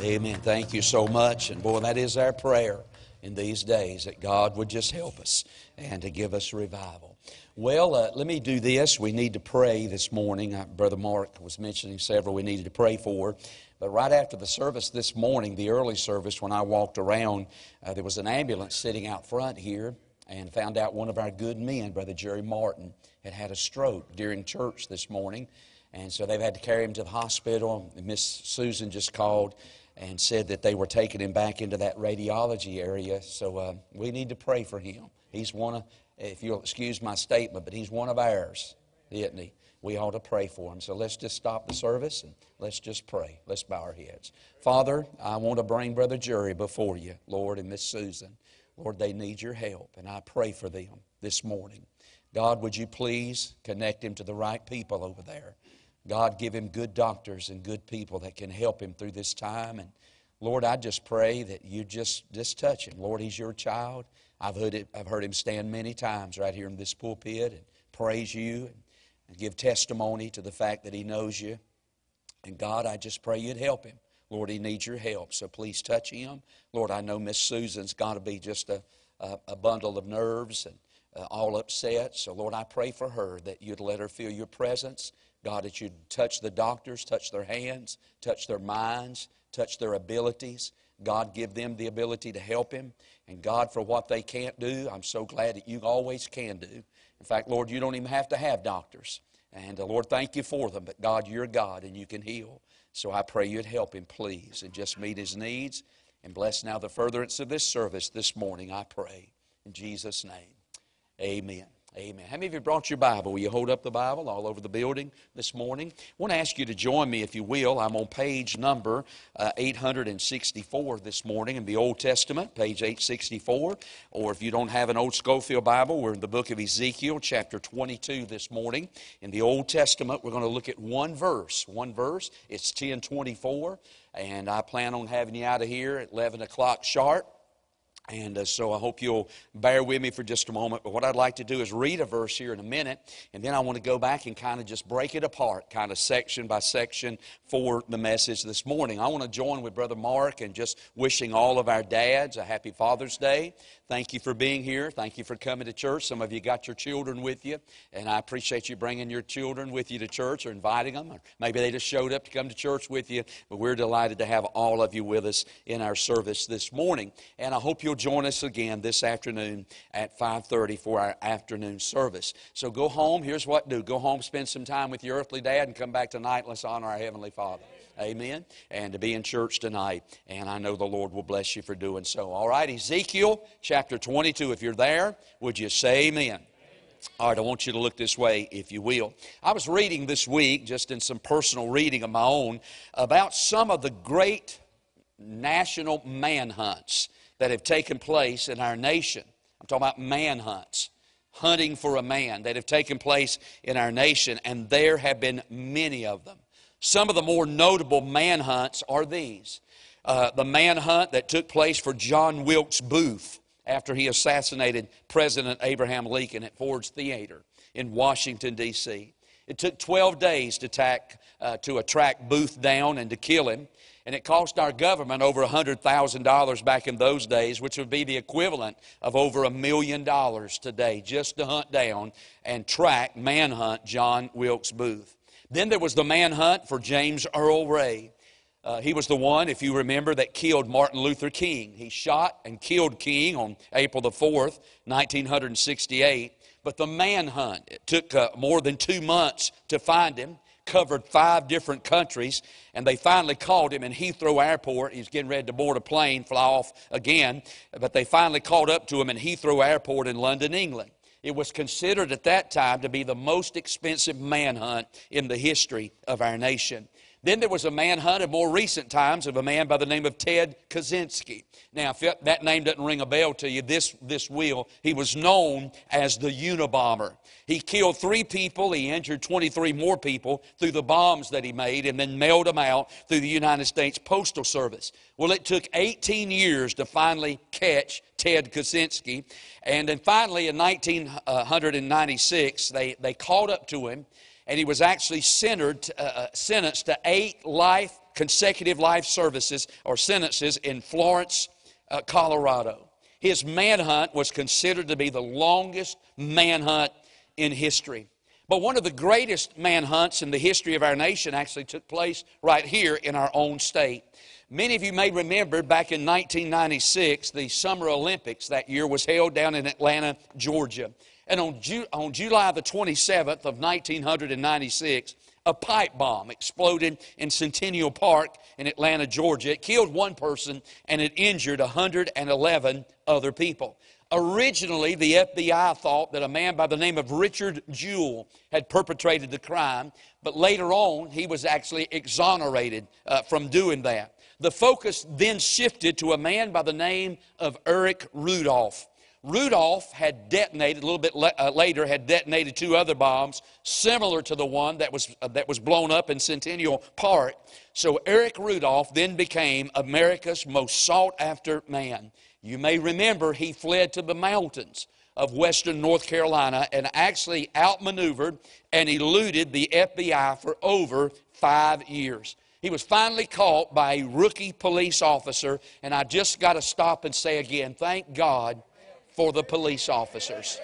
Amen. Thank you so much. And boy, that is our prayer in these days that God would just help us and to give us revival. Well, uh, let me do this. We need to pray this morning. Uh, Brother Mark was mentioning several we needed to pray for. But right after the service this morning, the early service, when I walked around, uh, there was an ambulance sitting out front here and found out one of our good men, Brother Jerry Martin, had had a stroke during church this morning. And so they've had to carry him to the hospital. Miss Susan just called and said that they were taking him back into that radiology area. So uh, we need to pray for him. He's one of, if you'll excuse my statement, but he's one of ours, isn't he? We ought to pray for him. So let's just stop the service and let's just pray. Let's bow our heads. Father, I want to bring Brother Jerry before you, Lord, and Miss Susan. Lord, they need your help, and I pray for them this morning. God, would you please connect him to the right people over there? God, give him good doctors and good people that can help him through this time. And Lord, I just pray that you just, just touch him. Lord, he's your child. I've heard, it, I've heard him stand many times right here in this pulpit and praise you and, give testimony to the fact that he knows you. And God, I just pray you'd help him. Lord, he needs your help, so please touch him. Lord, I know Miss Susan's got to be just a, a, a, bundle of nerves and uh, all upset. So, Lord, I pray for her that you'd let her feel your presence. God, that you'd touch the doctors, touch their hands, touch their minds, touch their abilities. God, give them the ability to help him. And God, for what they can't do, I'm so glad that you always can do. In fact, Lord, you don't even have to have doctors. And uh, Lord, thank you for them. But God, you're God and you can heal. So I pray you'd help him, please, and just meet his needs. And bless now the furtherance of this service this morning, I pray. In Jesus' name, amen. Amen. How many of you brought your Bible? Will you hold up the Bible all over the building this morning? I want to ask you to join me, if you will. I'm on page number uh, 864 this morning in the Old Testament, page 864. Or if you don't have an old Scofield Bible, we're in the book of Ezekiel, chapter 22 this morning. In the Old Testament, we're going to look at one verse. One verse. It's 1024. And I plan on having you out of here at 11 o'clock sharp. And uh, so I hope you'll bear with me for just a moment. But what I'd like to do is read a verse here in a minute, and then I want to go back and kind of just break it apart, kind of section by section for the message this morning. I want to join with Brother Mark and just wishing all of our dads a happy Father's Day. Thank you for being here. Thank you for coming to church. Some of you got your children with you, and I appreciate you bringing your children with you to church or inviting them, or maybe they just showed up to come to church with you. But we're delighted to have all of you with us in our service this morning, and I hope you'll join us again this afternoon at 5:30 for our afternoon service. So go home. Here's what do: go home, spend some time with your earthly dad, and come back tonight. Let's honor our heavenly Father. Amen. And to be in church tonight. And I know the Lord will bless you for doing so. All right, Ezekiel chapter 22. If you're there, would you say amen? All right, I want you to look this way, if you will. I was reading this week, just in some personal reading of my own, about some of the great national manhunts that have taken place in our nation. I'm talking about manhunts, hunting for a man that have taken place in our nation, and there have been many of them. Some of the more notable manhunts are these. Uh, the manhunt that took place for John Wilkes Booth after he assassinated President Abraham Lincoln at Ford's Theater in Washington, D.C. It took 12 days to, attack, uh, to attract Booth down and to kill him. And it cost our government over $100,000 back in those days, which would be the equivalent of over a million dollars today, just to hunt down and track, manhunt John Wilkes Booth. Then there was the manhunt for James Earl Ray. Uh, he was the one, if you remember, that killed Martin Luther King. He shot and killed King on April the 4th, 1968. But the manhunt, it took uh, more than two months to find him, covered five different countries, and they finally caught him in Heathrow Airport. He's getting ready to board a plane, fly off again, but they finally caught up to him in Heathrow Airport in London, England. It was considered at that time to be the most expensive manhunt in the history of our nation. Then there was a manhunt of more recent times of a man by the name of Ted Kaczynski. Now, if that name doesn't ring a bell to you, this, this will. He was known as the Unabomber. He killed three people, he injured 23 more people through the bombs that he made, and then mailed them out through the United States Postal Service. Well, it took 18 years to finally catch Ted Kaczynski. And then finally, in 1996, uh, they, they caught up to him, and he was actually centered, uh, uh, sentenced to eight life consecutive life services or sentences in Florence, uh, Colorado. His manhunt was considered to be the longest manhunt in history. But one of the greatest manhunts in the history of our nation actually took place right here in our own state. Many of you may remember back in 1996, the Summer Olympics that year was held down in Atlanta, Georgia. And on, Ju- on July the 27th of 1996, a pipe bomb exploded in Centennial Park in Atlanta, Georgia. It killed one person and it injured 111 other people. Originally, the FBI thought that a man by the name of Richard Jewell had perpetrated the crime, but later on, he was actually exonerated uh, from doing that. The focus then shifted to a man by the name of Eric Rudolph. Rudolph had detonated, a little bit le- uh, later, had detonated two other bombs similar to the one that was, uh, that was blown up in Centennial Park. So Eric Rudolph then became America's most sought after man. You may remember he fled to the mountains of western North Carolina and actually outmaneuvered and eluded the FBI for over five years. He was finally caught by a rookie police officer, and I just got to stop and say again, thank God for the police officers.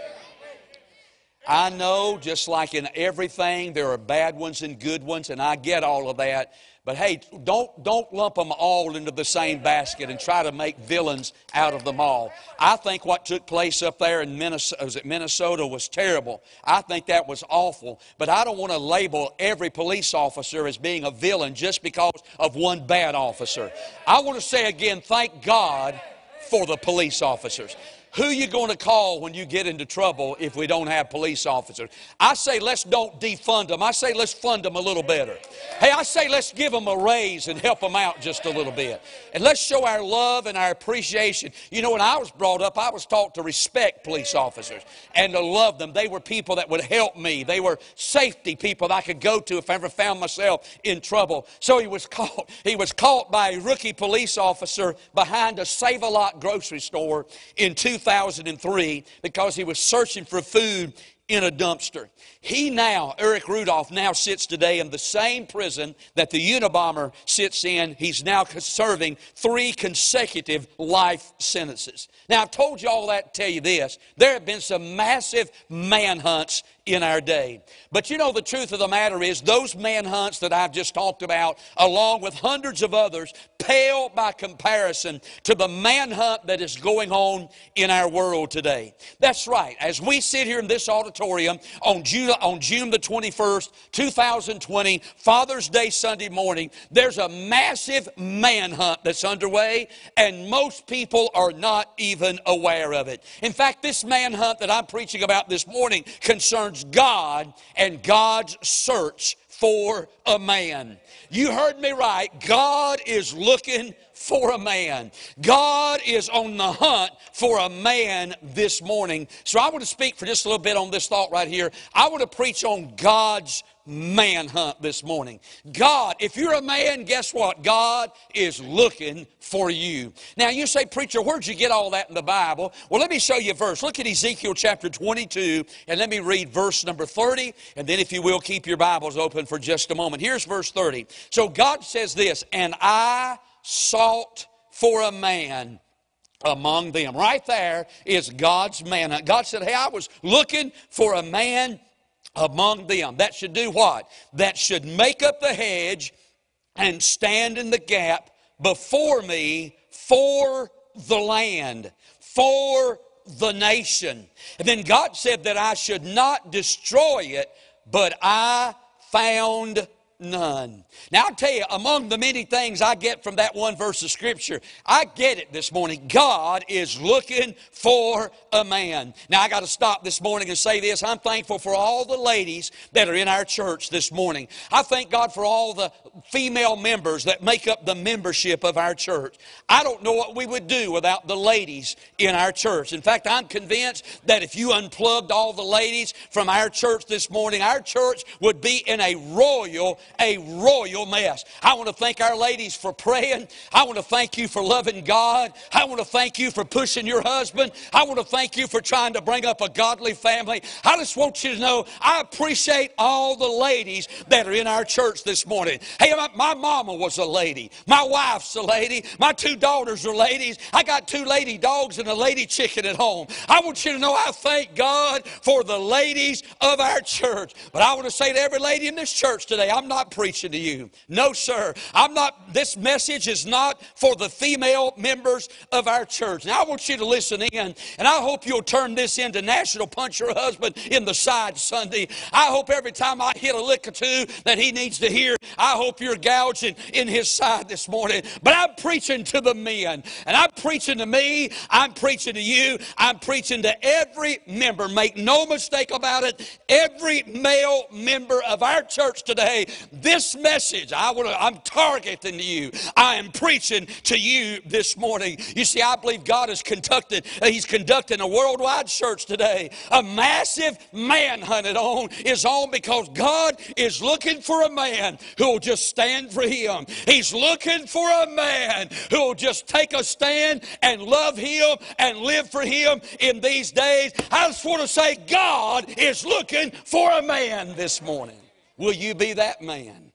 I know, just like in everything, there are bad ones and good ones, and I get all of that. But hey, don't, don't lump them all into the same basket and try to make villains out of them all. I think what took place up there in Minnesota was, Minnesota was terrible. I think that was awful. But I don't want to label every police officer as being a villain just because of one bad officer. I want to say again, thank God for the police officers. Who you going to call when you get into trouble if we don't have police officers? I say let's don't defund them. I say let's fund them a little better. Hey, I say let's give them a raise and help them out just a little bit. And let's show our love and our appreciation. You know, when I was brought up, I was taught to respect police officers and to love them. They were people that would help me. They were safety people that I could go to if I ever found myself in trouble. So he was caught. He was caught by a rookie police officer behind a Save-A-Lot grocery store in 2000. 2003 because he was searching for food in a dumpster. He now, Eric Rudolph, now sits today in the same prison that the Unabomber sits in. He's now serving three consecutive life sentences. Now, I've told you all that to tell you this. There have been some massive manhunts in our day. But you know, the truth of the matter is, those manhunts that I've just talked about, along with hundreds of others, pale by comparison to the manhunt that is going on in our world today. That's right. As we sit here in this auditorium on June, on June the 21st, 2020, Father's Day Sunday morning, there's a massive manhunt that's underway, and most people are not even aware of it. In fact, this manhunt that I'm preaching about this morning concerns concerns God and God's search for a man. You heard me right. God is looking for a man. God is on the hunt for a man this morning. So I want to speak for just a little bit on this thought right here. I want to preach on God's manhunt this morning. God, if you're a man, guess what? God is looking for you. Now you say, Preacher, where'd you get all that in the Bible? Well, let me show you a verse. Look at Ezekiel chapter 22, and let me read verse number 30, and then if you will, keep your Bibles open for just a moment. Here's verse 30. So God says this, and I sought for a man among them. Right there is God's man. God said, Hey, I was looking for a man among them. That should do what? That should make up the hedge and stand in the gap before me for the land, for the nation. And then God said that I should not destroy it, but I found none. Now, I'll tell you, among the many things I get from that one verse of Scripture, I get it this morning. God is looking for a man. Now, I got to stop this morning and say this. I'm thankful for all the ladies that are in our church this morning. I thank God for all the female members that make up the membership of our church. I don't know what we would do without the ladies in our church. In fact, I'm convinced that if you unplugged all the ladies from our church this morning, our church would be in a royal a royal mess. I want to thank our ladies for praying. I want to thank you for loving God. I want to thank you for pushing your husband. I want to thank you for trying to bring up a godly family. I just want you to know I appreciate all the ladies that are in our church this morning. Hey, my, my mama was a lady. My wife's a lady. My two daughters are ladies. I got two lady dogs and a lady chicken at home. I want you to know I thank God for the ladies of our church. But I want to say to every lady in this church today, I'm not preaching to you. No, sir. I'm not, this message is not for the female members of our church. Now, I want you to listen in, and I hope you'll turn this into National Punch Your Husband in the Side Sunday. I hope every time I hit a lick or two that he needs to hear, I hope you're gouging in his side this morning. But I'm preaching to the men, and I'm preaching to me, I'm preaching to you, I'm preaching to every member. Make no mistake about it, every male member of our church today, this message, I want to, I'm targeting you. I am preaching to you this morning. You see, I believe God has conducted, uh, He's conducting a worldwide church today. A massive manhunt it on is on because God is looking for a man who will just stand for Him. He's looking for a man who will just take a stand and love Him and live for Him in these days. I just want to say, God is looking for a man this morning. Will you be that man?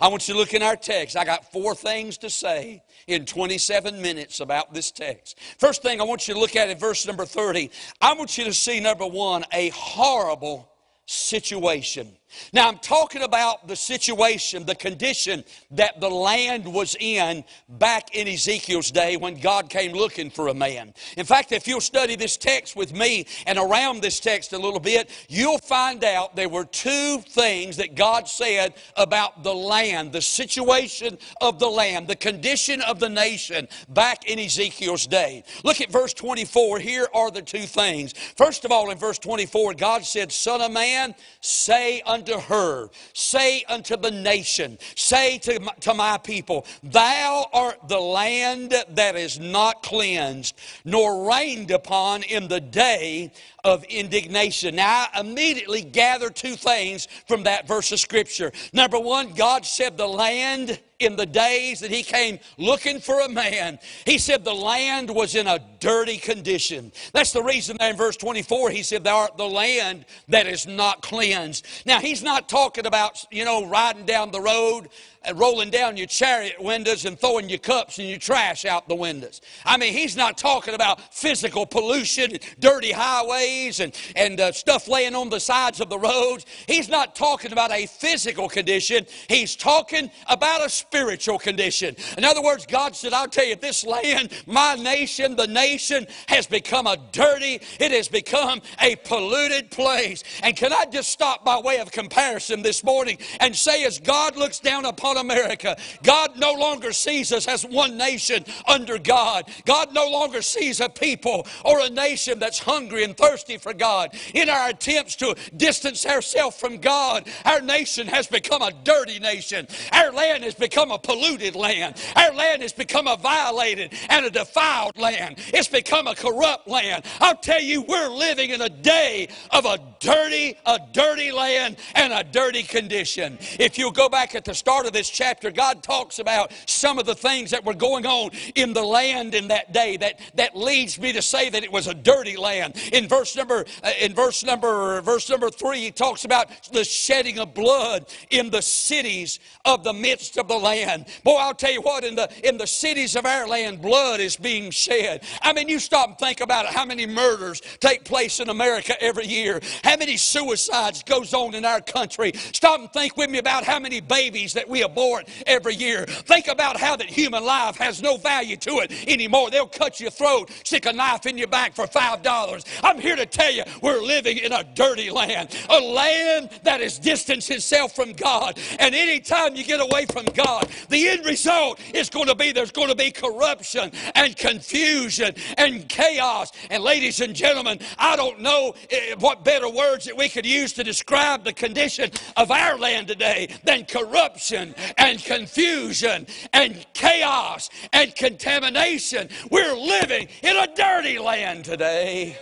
I want you to look in our text. I got four things to say in 27 minutes about this text. First thing I want you to look at in verse number 30, I want you to see, number one, a horrible situation. Now, I'm talking about the situation, the condition that the land was in back in Ezekiel's day when God came looking for a man. In fact, if you'll study this text with me and around this text a little bit, you'll find out there were two things that God said about the land, the situation of the land, the condition of the nation back in Ezekiel's day. Look at verse 24. Here are the two things. First of all, in verse 24, God said, Son of man, say unto unto her, Say unto the nation, say to my, to my people, Thou art the land that is not cleansed, nor rained upon in the day of indignation. Now, I immediately gather two things from that verse of Scripture. Number one, God said the land in the days that he came looking for a man, he said the land was in a dirty condition. That's the reason that in verse 24 he said, Thou art the land that is not cleansed. Now, he's not talking about, you know, riding down the road rolling down your chariot windows and throwing your cups and your trash out the windows. I mean, he's not talking about physical pollution, dirty highways, and, and uh, stuff laying on the sides of the roads. He's not talking about a physical condition. He's talking about a spiritual condition. In other words, God said, I'll tell you, this land, my nation, the nation has become a dirty, it has become a polluted place. And can I just stop by way of comparison this morning and say, as God looks down upon America. God no longer sees us as one nation under God. God no longer sees a people or a nation that's hungry and thirsty for God. In our attempts to distance ourselves from God, our nation has become a dirty nation. Our land has become a polluted land. Our land has become a violated and a defiled land. It's become a corrupt land. I'll tell you, we're living in a day of a dirty, a dirty land and a dirty condition. If you go back at the start of this chapter, God talks about some of the things that were going on in the land in that day that, that leads me to say that it was a dirty land. In verse number uh, in verse number verse number three, he talks about the shedding of blood in the cities of the midst of the land. Boy, I'll tell you what, in the in the cities of our land, blood is being shed. I mean, you stop and think about it, how many murders take place in America every year, how many suicides goes on in our country. Stop and think with me about how many babies that we abort every year. Think about how that human life has no value to it anymore. They'll cut your throat, stick a knife in your back for $5. I'm here to tell you we're living in a dirty land, a land that has distanced itself from God. And anytime you get away from God, the end result is going to be there's going to be corruption and confusion and chaos. And ladies and gentlemen, I don't know eh, what better words that we could use to describe the condition of our land today than corruption and confusion and chaos and contamination. We're living in a dirty land today.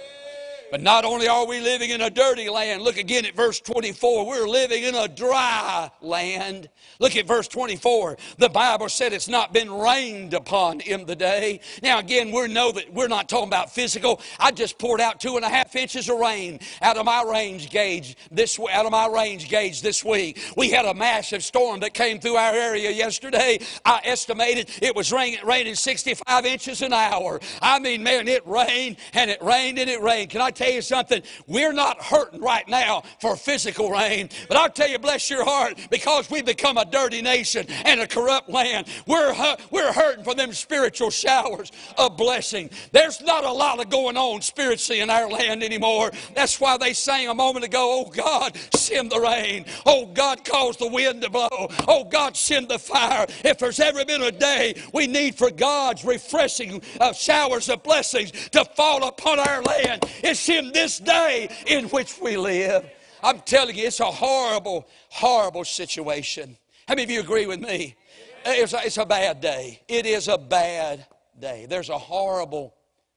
But not only are we living in a dirty land, look again at verse 24. We're living in a dry land. Look at verse 24. The Bible said it's not been rained upon in the day. Now, again, we know that we're not talking about physical. I just poured out two and a half inches of rain out of my range gauge this out of my range gauge this week. We had a massive storm that came through our area yesterday. I estimated it was raining, raining 65 inches an hour. I mean, man, it rained and it rained and it rained. Can I tell you something? We're not hurting right now for physical rain, but I'll tell you, bless your heart, because we've become a dirty nation and a corrupt land. We're, we're hurting for them spiritual showers of blessing. There's not a lot of going on spiritually in our land anymore. That's why they sang a moment ago, Oh God, send the rain. Oh God, cause the wind to blow. Oh God, send the fire. If there's ever been a day we need for God's refreshing uh, showers of blessings to fall upon our land, it's in this day in which we live. I'm telling you, it's a horrible, horrible situation. How many of you agree with me? It's a, it's a bad day. It is a bad day. There's a horrible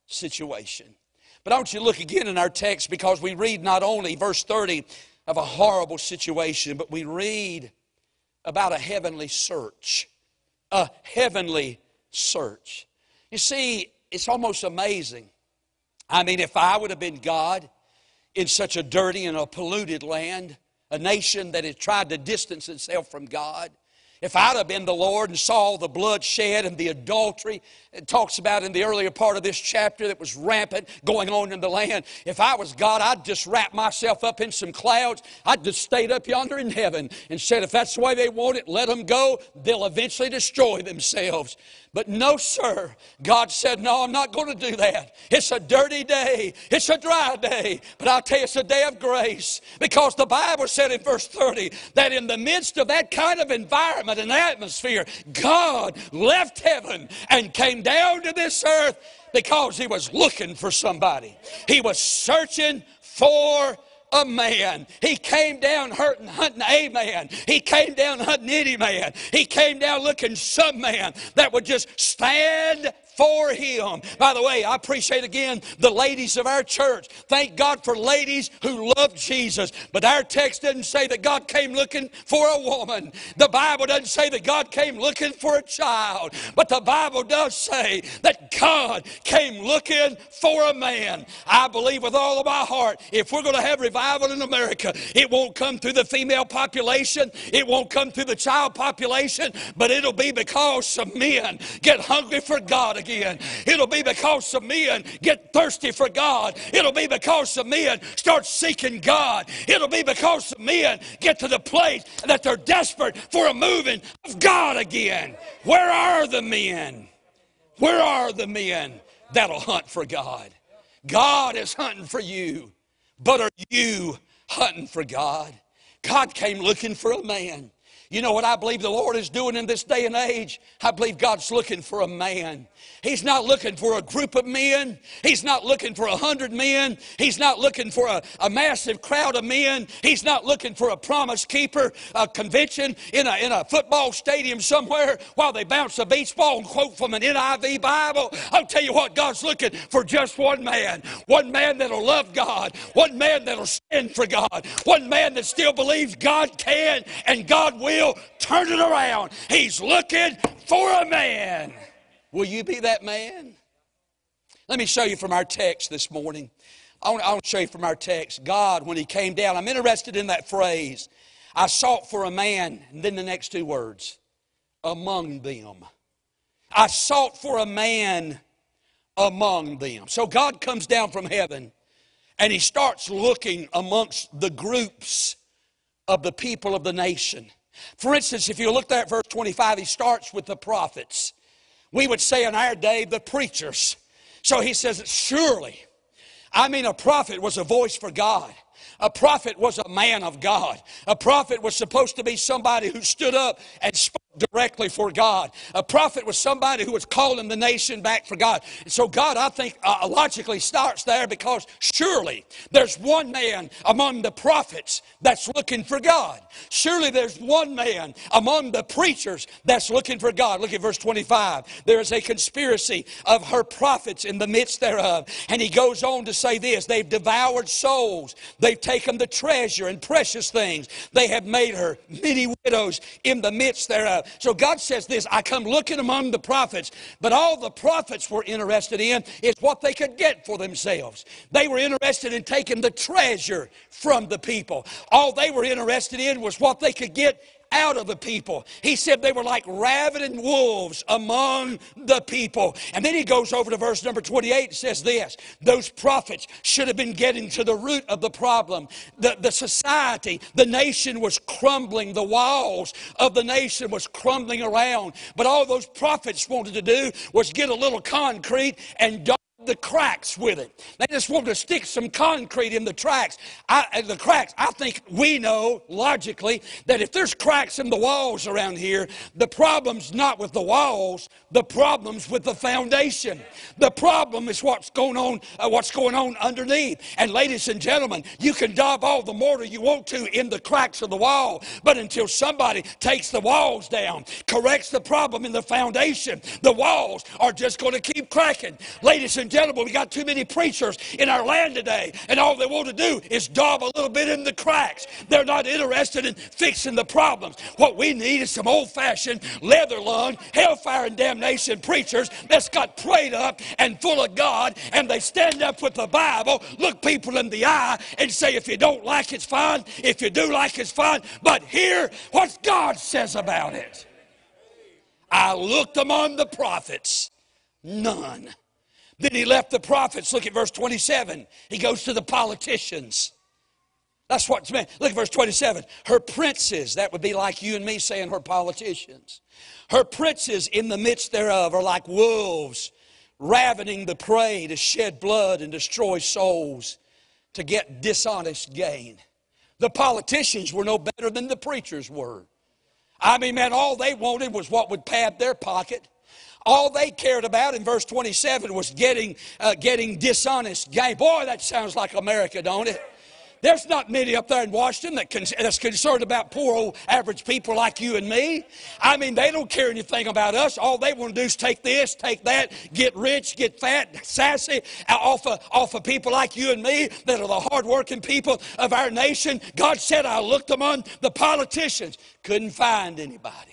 situation. But I want you to look again in our text because we read not only verse 30 of a horrible situation, but we read about a heavenly search. A heavenly search. You see, it's almost amazing. I mean, if I would have been God in such a dirty and a polluted land, a nation that had tried to distance itself from God, if I'd have been the Lord and saw the bloodshed and the adultery it talks about in the earlier part of this chapter that was rampant going on in the land, if I was God, I'd just wrap myself up in some clouds. I'd just stayed up yonder in heaven and said, if that's the way they want it, let them go. They'll eventually destroy themselves. But no, sir. God said, No, I'm not going to do that. It's a dirty day. It's a dry day. But I'll tell you, it's a day of grace. Because the Bible said in verse 30 that in the midst of that kind of environment and atmosphere, God left heaven and came down to this earth because He was looking for somebody. He was searching for a man. He came down hurting, hunting a man. He came down hunting any man. He came down looking some man that would just stand for him. By the way, I appreciate again the ladies of our church. Thank God for ladies who love Jesus. But our text doesn't say that God came looking for a woman. The Bible doesn't say that God came looking for a child. But the Bible does say that God came looking for a man. I believe with all of my heart, if we're going to have revival in America, it won't come through the female population, it won't come through the child population, but it'll be because some men get hungry for God again again. It'll be because some men get thirsty for God. It'll be because some men start seeking God. It'll be because some men get to the place that they're desperate for a moving of God again. Where are the men? Where are the men that'll hunt for God? God is hunting for you, but are you hunting for God? God came looking for a man. You know what I believe the Lord is doing in this day and age? I believe God's looking for a man. He's not looking for a group of men. He's not looking for a hundred men. He's not looking for a, a, massive crowd of men. He's not looking for a promise keeper, a convention in a, in a football stadium somewhere while they bounce a beach ball and quote from an NIV Bible. I'll tell you what, God's looking for just one man. One man that'll love God. One man that'll stand for God. One man that still believes God can and God will will turn it around. He's looking for a man. Will you be that man? Let me show you from our text this morning. I want, I want to show you from our text. God, when He came down, I'm interested in that phrase. I sought for a man, and then the next two words, among them. I sought for a man among them. So God comes down from heaven and he starts looking amongst the groups of the people of the nation. For instance, if you look there at verse 25, he starts with the prophets. We would say in our day, the preachers. So he says, surely. I mean, a prophet was a voice for God. A prophet was a man of God. A prophet was supposed to be somebody who stood up and spoke directly for God. A prophet was somebody who was calling the nation back for God. And so God, I think, uh, logically starts there because surely there's one man among the prophets that's looking for God. Surely there's one man among the preachers that's looking for God. Look at verse 25. There is a conspiracy of her prophets in the midst thereof. And he goes on to say this they've devoured souls, they've taken the treasure and precious things, they have made her many widows in the midst thereof. So God says this I come looking among the prophets, but all the prophets were interested in is what they could get for themselves. They were interested in taking the treasure from the people. All they were interested in was what they could get out of the people. He said they were like ravening wolves among the people. And then he goes over to verse number 28 and says this Those prophets should have been getting to the root of the problem. The, the society, the nation was crumbling, the walls of the nation was crumbling around. But all those prophets wanted to do was get a little concrete and the cracks with it. They just want to stick some concrete in the tracks. I, uh, the cracks. I think we know logically that if there's cracks in the walls around here, the problem's not with the walls. The problem's with the foundation. The problem is what's going on. Uh, what's going on underneath. And ladies and gentlemen, you can daub all the mortar you want to in the cracks of the wall, but until somebody takes the walls down, corrects the problem in the foundation, the walls are just going to keep cracking. Ladies and gentlemen, we got too many preachers in our land today, and all they want to do is daub a little bit in the cracks. They're not interested in fixing the problems. What we need is some old fashioned, leather lung, hellfire and damnation preachers that's got prayed up and full of God, and they stand up with the Bible, look people in the eye, and say, if you don't like it's fine, if you do like it's fine, but hear what God says about it. I looked among the prophets, none then he left the prophets. Look at verse 27. He goes to the politicians. That's what's meant. Look at verse 27. Her princes, that would be like you and me saying her politicians. Her princes in the midst thereof are like wolves, ravening the prey to shed blood and destroy souls to get dishonest gain. The politicians were no better than the preachers were. I mean, man, all they wanted was what would pad their pocket. All they cared about in verse 27 was getting, uh, getting dishonest gain. Boy, that sounds like America, don't it? There's not many up there in Washington that con- that's concerned about poor old average people like you and me. I mean, they don't care anything about us. All they want to do is take this, take that, get rich, get fat, sassy off of, off of people like you and me that are the hardworking people of our nation. God said, I looked among the politicians, couldn't find anybody.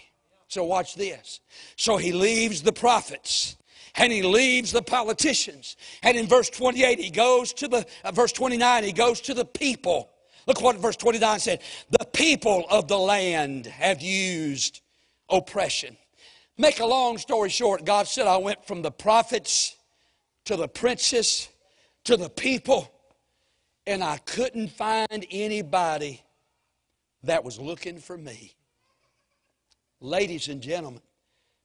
So watch this. So he leaves the prophets and he leaves the politicians. And in verse 28, he goes to the, uh, verse 29, he goes to the people. Look what verse 29 said. The people of the land have used oppression. Make a long story short, God said, I went from the prophets to the princes to the people, and I couldn't find anybody that was looking for me. Ladies and gentlemen,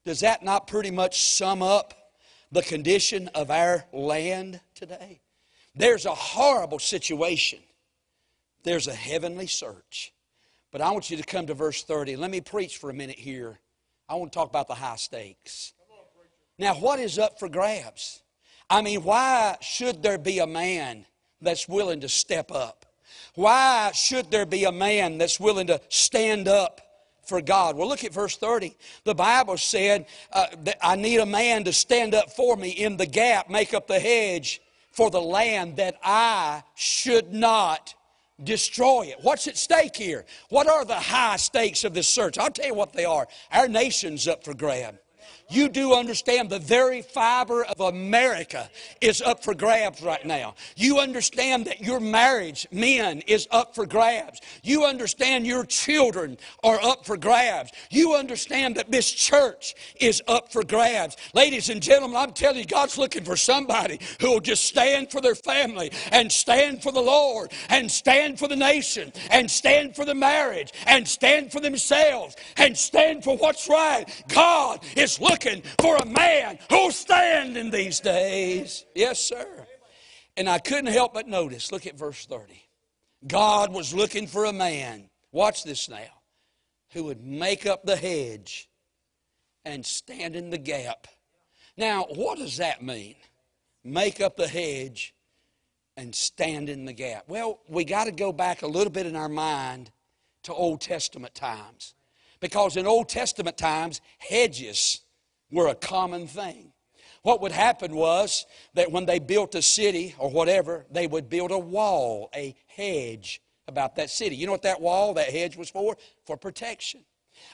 does that not pretty much sum up the condition of our land today? There's a horrible situation. There's a heavenly search. But I want you to come to verse 30. Let me preach for a minute here. I want to talk about the high stakes. Now, what is up for grabs? I mean, why should there be a man that's willing to step up? Why should there be a man that's willing to stand up for God. Well, look at verse 30. The Bible said, uh, that I need a man to stand up for me in the gap, make up the hedge for the land that I should not destroy it. What's at stake here? What are the high stakes of this search? I'll tell you what they are. Our nation's up for grab you do understand the very fiber of America is up for grabs right now. You understand that your marriage, men, is up for grabs. You understand your children are up for grabs. You understand that this church is up for grabs. Ladies and gentlemen, I'm telling you, God's looking for somebody who will just stand for their family and stand for the Lord and stand for the nation and stand for the marriage and stand for themselves and stand for what's right. God is looking looking for a man who'll stand in these days. Yes, sir. And I couldn't help but notice, look at verse 30. God was looking for a man, watch this now, who would make up the hedge and stand in the gap. Now, what does that mean? Make up the hedge and stand in the gap. Well, we got to go back a little bit in our mind to Old Testament times. Because in Old Testament times, hedges were a common thing. What would happen was that when they built a city or whatever, they would build a wall, a hedge about that city. You know what that wall, that hedge was for? For protection.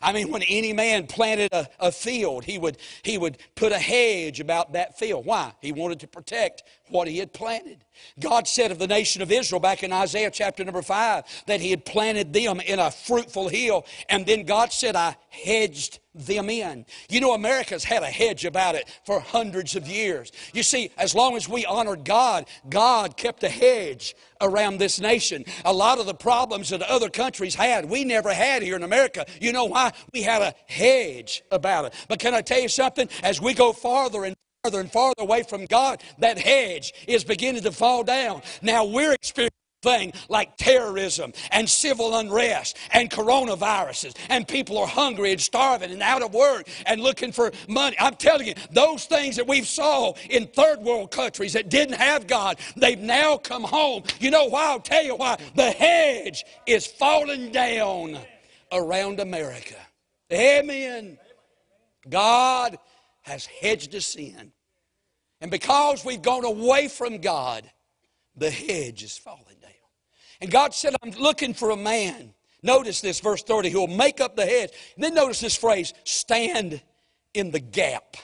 I mean, when any man planted a, a, field, he would, he would put a hedge about that field. Why? He wanted to protect what he had planted. God said of the nation of Israel back in Isaiah chapter number 5 that he had planted them in a fruitful hill. And then God said, I hedged them in. You know, America's had a hedge about it for hundreds of years. You see, as long as we honored God, God kept a hedge around this nation. A lot of the problems that other countries had, we never had here in America. You know why? We had a hedge about it. But can I tell you something? As we go farther and farther and farther away from God, that hedge is beginning to fall down. Now we're experiencing thing like terrorism and civil unrest and coronaviruses and people are hungry and starving and out of work and looking for money. I'm telling you those things that we've saw in third world countries that didn't have god they've now come home. You know why? I'll tell you why. The hedge is falling down around america. Amen. God has hedged us in and because we've gone away from God, the hedge is falling down. And God said, I'm looking for a man. Notice this, verse 30, who will make up the hedge. And then notice this phrase, stand in the gap.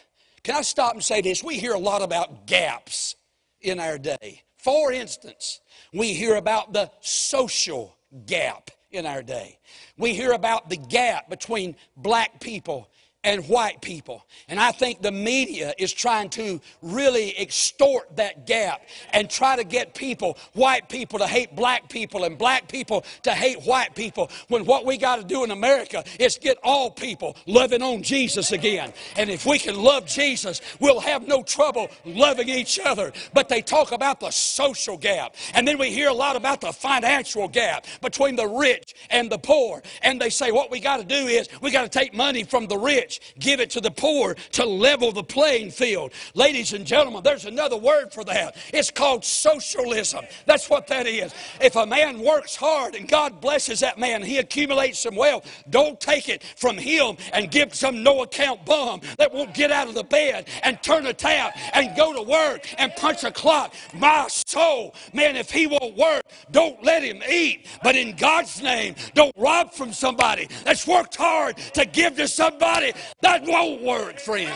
Can I stop and say this? We hear a lot about gaps in our day. For instance, we hear about the social gap in our day. We hear about the gap between black people and white people. And I think the media is trying to really extort that gap and try to get people, white people, to hate black people and black people to hate white people. When what we got to do in America is get all people loving on Jesus again. And if we can love Jesus, we'll have no trouble loving each other. But they talk about the social gap. And then we hear a lot about the financial gap between the rich and the poor. And they say what we got to do is we got to take money from the rich rich, give it to the poor to level the playing field. Ladies and gentlemen, there's another word for that. It's called socialism. That's what that is. If a man works hard and God blesses that man, he accumulates some wealth, don't take it from him and give some no account bum that won't get out of the bed and turn a tap and go to work and punch a clock. My soul, man, if he won't work, don't let him eat. But in God's name, don't rob from somebody that's worked hard to give to somebody that won't work, friend.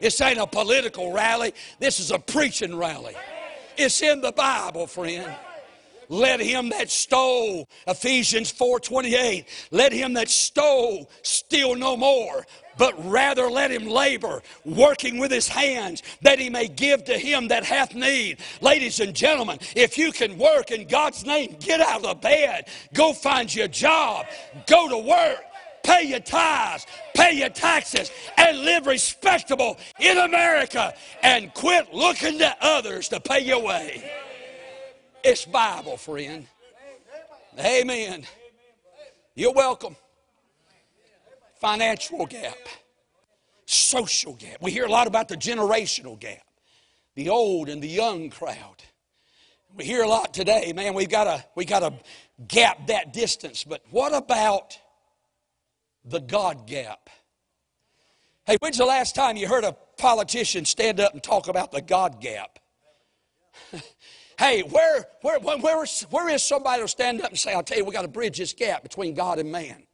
This ain't a political rally. This is a preaching rally. It's in the Bible, friend. Let him that stole, Ephesians 4:28, let him that stole steal no more, but rather let him labor, working with his hands, that he may give to him that hath need. Ladies and gentlemen, if you can work in God's name, get out of bed, go find you a job, go to work pay your tithes, pay your taxes, and live respectable in America and quit looking to others to pay your way. It's Bible, friend. Amen. You're welcome. Financial gap, social gap. We hear a lot about the generational gap, the old and the young crowd. We hear a lot today, man. We've got to we got to gap that distance. But what about the God gap. Hey, when's the last time you heard a politician stand up and talk about the God gap? hey, where, where, where, where is somebody to stand up and say, I'll tell you, we got to bridge this gap between God and man?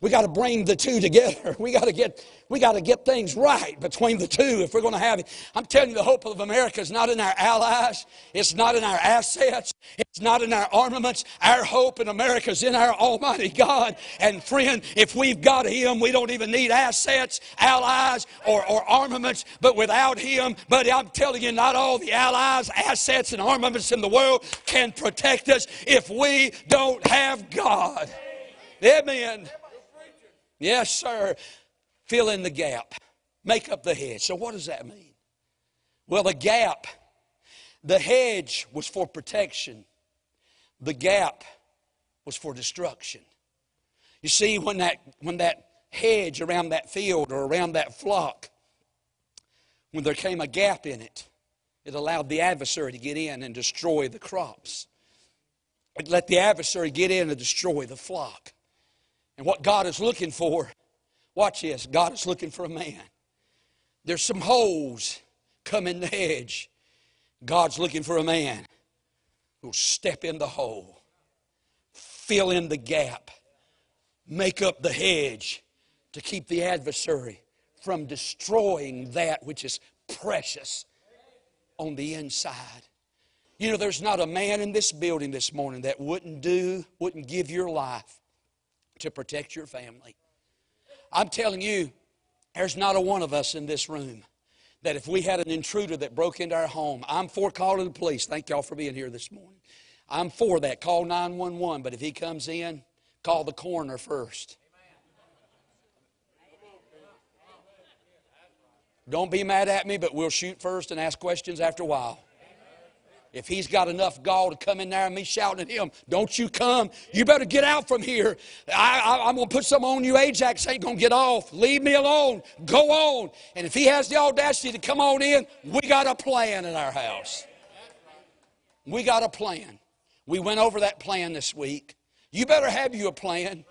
We got to bring the two together. We got to get we got to get things right between the two if we're going to have it. I'm telling you, the hope of America is not in our allies. It's not in our assets. It's not in our armaments. Our hope in America is in our Almighty God. And friend, if we've got Him, we don't even need assets, allies, or, or armaments. But without Him, but I'm telling you, not all the allies, assets, and armaments in the world can protect us if we don't have God. Amen. Yes, sir. Fill in the gap. Make up the hedge. So, what does that mean? Well, the gap, the hedge was for protection, the gap was for destruction. You see, when that, when that hedge around that field or around that flock, when there came a gap in it, it allowed the adversary to get in and destroy the crops. It let the adversary get in and destroy the flock. And what God is looking for, watch this, God is looking for a man. There's some holes coming the hedge. God's looking for a man who'll step in the hole, fill in the gap, make up the hedge to keep the adversary from destroying that which is precious on the inside. You know, there's not a man in this building this morning that wouldn't do, wouldn't give your life to protect your family. I'm telling you, there's not a one of us in this room that if we had an intruder that broke into our home, I'm for calling the police. Thank y'all for being here this morning. I'm for that. Call 911. But if he comes in, call the coroner first. Don't be mad at me, but we'll shoot first and ask questions after a while. If he's got enough gall to come in there and me shouting at him, don't you come. You better get out from here. I, am going to put some on you. Ajax ain't going to get off. Leave me alone. Go on. And if he has the audacity to come on in, we got a plan in our house. We got a plan. We went over that plan this week. You better have you a plan.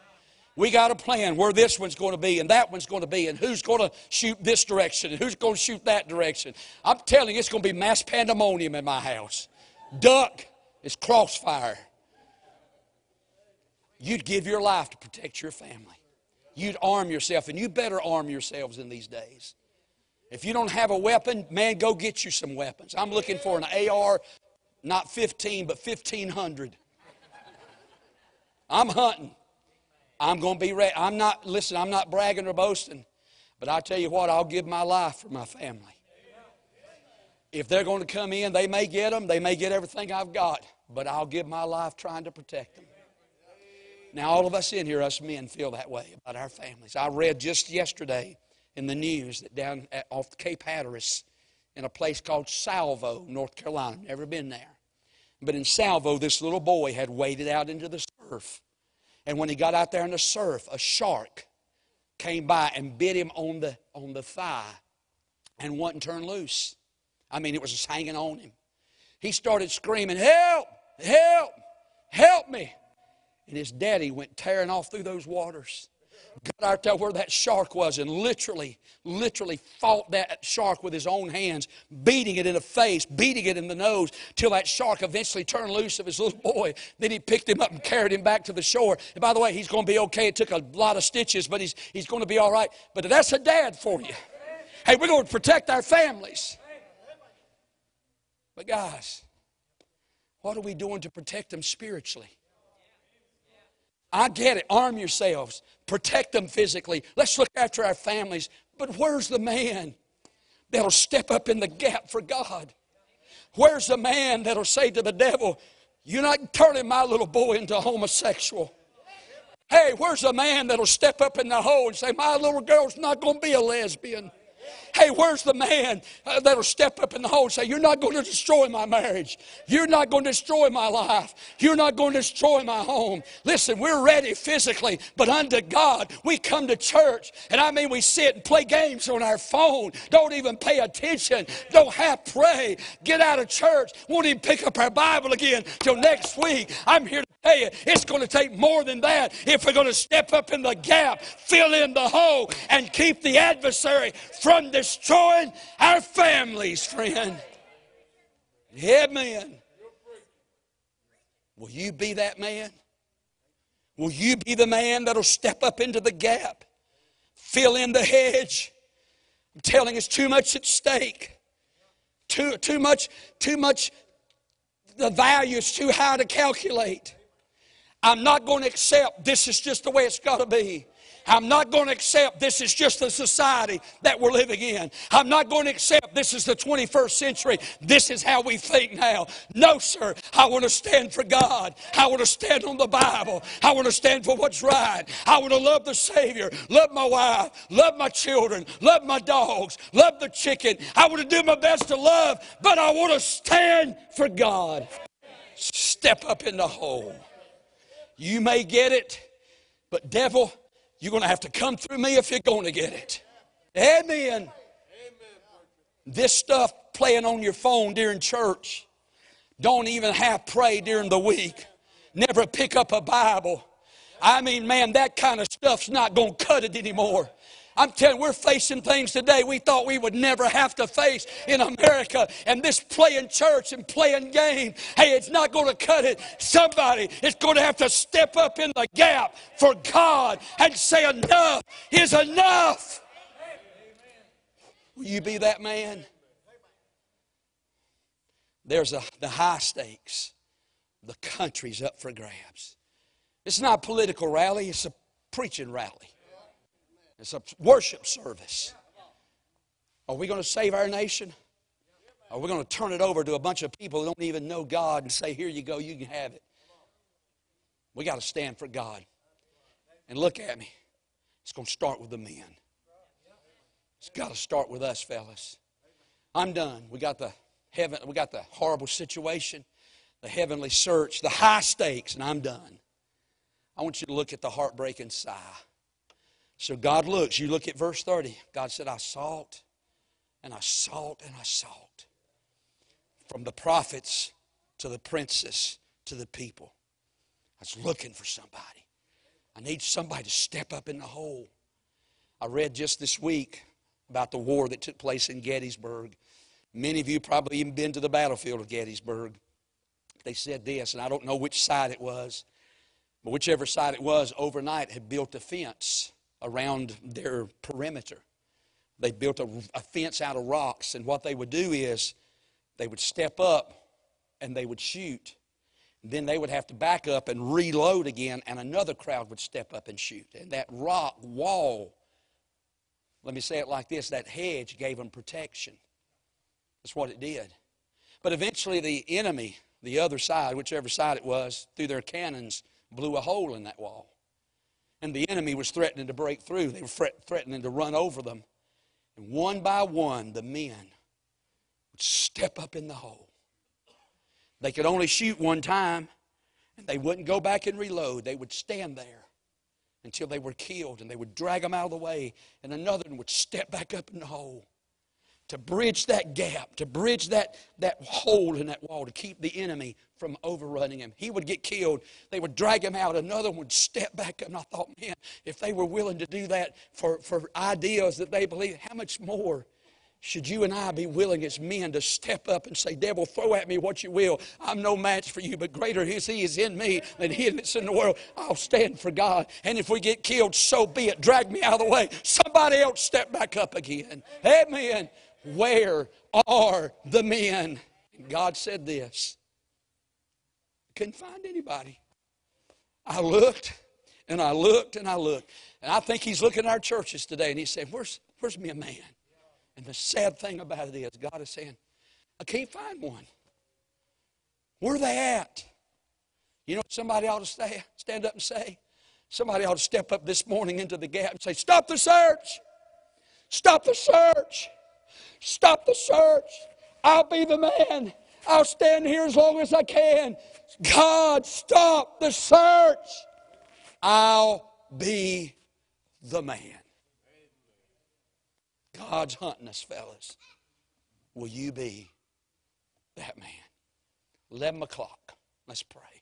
We got a plan where this one's going to be and that one's going to be and who's going to shoot this direction and who's going to shoot that direction. I'm telling you, it's going to be mass pandemonium in my house. Duck is crossfire. You'd give your life to protect your family. You'd arm yourself, and you better arm yourselves in these days. If you don't have a weapon, man, go get you some weapons. I'm looking for an AR, not 15, but 1500. I'm hunting. I'm going to be ready. I'm not, listen, I'm not bragging or boasting, but I tell you what, I'll give my life for my family. If they're going to come in, they may get them, they may get everything I've got, but I'll give my life trying to protect them. Now, all of us in here, us men, feel that way about our families. I read just yesterday in the news that down at, off Cape Hatteras, in a place called Salvo, North Carolina, never been there. But in Salvo, this little boy had waded out into the surf. And when he got out there in the surf, a shark came by and bit him on the, on the thigh and wouldn't turn loose. I mean, it was just hanging on him. He started screaming, Help! Help! Help me! And his daddy went tearing off through those waters. Got out there where that shark was and literally, literally fought that shark with his own hands, beating it in the face, beating it in the nose, till that shark eventually turned loose of his little boy. Then he picked him up and carried him back to the shore. And by the way, he's going to be okay. It took a lot of stitches, but he's, he's going to be all right. But that's a dad for you. Hey, we're going to protect our families. But, guys, what are we doing to protect them spiritually? I get it. Arm yourselves, protect them physically. Let's look after our families. But where's the man that'll step up in the gap for God? Where's the man that'll say to the devil, You're not turning my little boy into a homosexual? Hey, where's the man that'll step up in the hole and say, My little girl's not going to be a lesbian? Hey, where's the man uh, that'll step up in the hole and say, You're not going to destroy my marriage. You're not going to destroy my life. You're not going to destroy my home. Listen, we're ready physically, but unto God, we come to church. And I mean, we sit and play games on our phone, don't even pay attention, don't have pray, get out of church, won't even pick up our Bible again till next week. I'm here to tell you, it's going to take more than that if we're going to step up in the gap, fill in the hole, and keep the adversary from destroying our families, friend. Amen. Will you be that man? Will you be the man that'll step up into the gap, fill in the hedge? I'm telling it's too much at stake. Too, too much, too much, the value is too high to calculate. I'm not going to accept this is just the way it's got to be. I'm not going to accept this is just the society that we're living in. I'm not going to accept this is the 21st century. This is how we think now. No, sir. I want to stand for God. I want to stand on the Bible. I want to stand for what's right. I want to love the Savior, love my wife, love my children, love my dogs, love the chicken. I want to do my best to love, but I want to stand for God. Step up in the hole. You may get it, but devil, You're going to have to come through me if you're going to get it. Amen. This stuff playing on your phone during church. Don't even have pray during the week. Never pick up a Bible. I mean, man, that kind of stuff's not going to cut it anymore. I'm telling you, we're facing things today we thought we would never have to face in America. And this playing church and playing game, hey, it's not going to cut it. Somebody is going to have to step up in the gap for God and say, enough is enough. Will you be that man? There's a, the high stakes. The country's up for grabs. It's not a political rally, it's a preaching rally. It's a worship service. Are we going to save our nation? Are we going to turn it over to a bunch of people who don't even know God and say, Here you go, you can have it? We got to stand for God. And look at me. It's going to start with the men. It's got to start with us, fellas. I'm done. We got the heaven, we got the horrible situation, the heavenly search, the high stakes, and I'm done. I want you to look at the heartbreaking sigh. So God looks. You look at verse 30. God said, I sought and I sought and I sought. From the prophets to the princes to the people. I was looking for somebody. I need somebody to step up in the hole. I read just this week about the war that took place in Gettysburg. Many of you probably even been to the battlefield of Gettysburg. They said this, and I don't know which side it was, but whichever side it was, overnight had built a fence around their perimeter. They built a, a, fence out of rocks, and what they would do is they would step up and they would shoot. Then they would have to back up and reload again, and another crowd would step up and shoot. And that rock wall, let me say it like this that hedge gave them protection. That's what it did. But eventually, the enemy, the other side, whichever side it was, through their cannons, blew a hole in that wall and the enemy was threatening to break through. They were threatening to run over them. And one by one, the men would step up in the hole. They could only shoot one time, and they wouldn't go back and reload. They would stand there until they were killed, and they would drag them out of the way, and another one would step back up in the hole to bridge that gap, to bridge that, that hole in that wall, to keep the enemy from overrunning him. He would get killed. They would drag him out. Another one would step back up. And I thought, man, if they were willing to do that for, for ideas that they believe, how much more should you and I be willing as men to step up and say, Devil, throw at me what you will. I'm no match for you, but greater is He is in me than He that's in the world. I'll stand for God. And if we get killed, so be it. Drag me out of the way. Somebody else step back up again. Amen. Where are the men? God said this. Couldn't find anybody. I looked and I looked and I looked. And I think he's looking at our churches today and he said, Where's, where's me a man? And the sad thing about it is, God is saying, I can't find one. Where are they at? You know somebody ought to stay, stand up and say? Somebody ought to step up this morning into the gap and say, Stop the search! Stop the search! Stop the search. I'll be the man. I'll stand here as long as I can. God, stop the search. I'll be the man. God's hunting us, fellas. Will you be that man? 11 o'clock. Let's pray.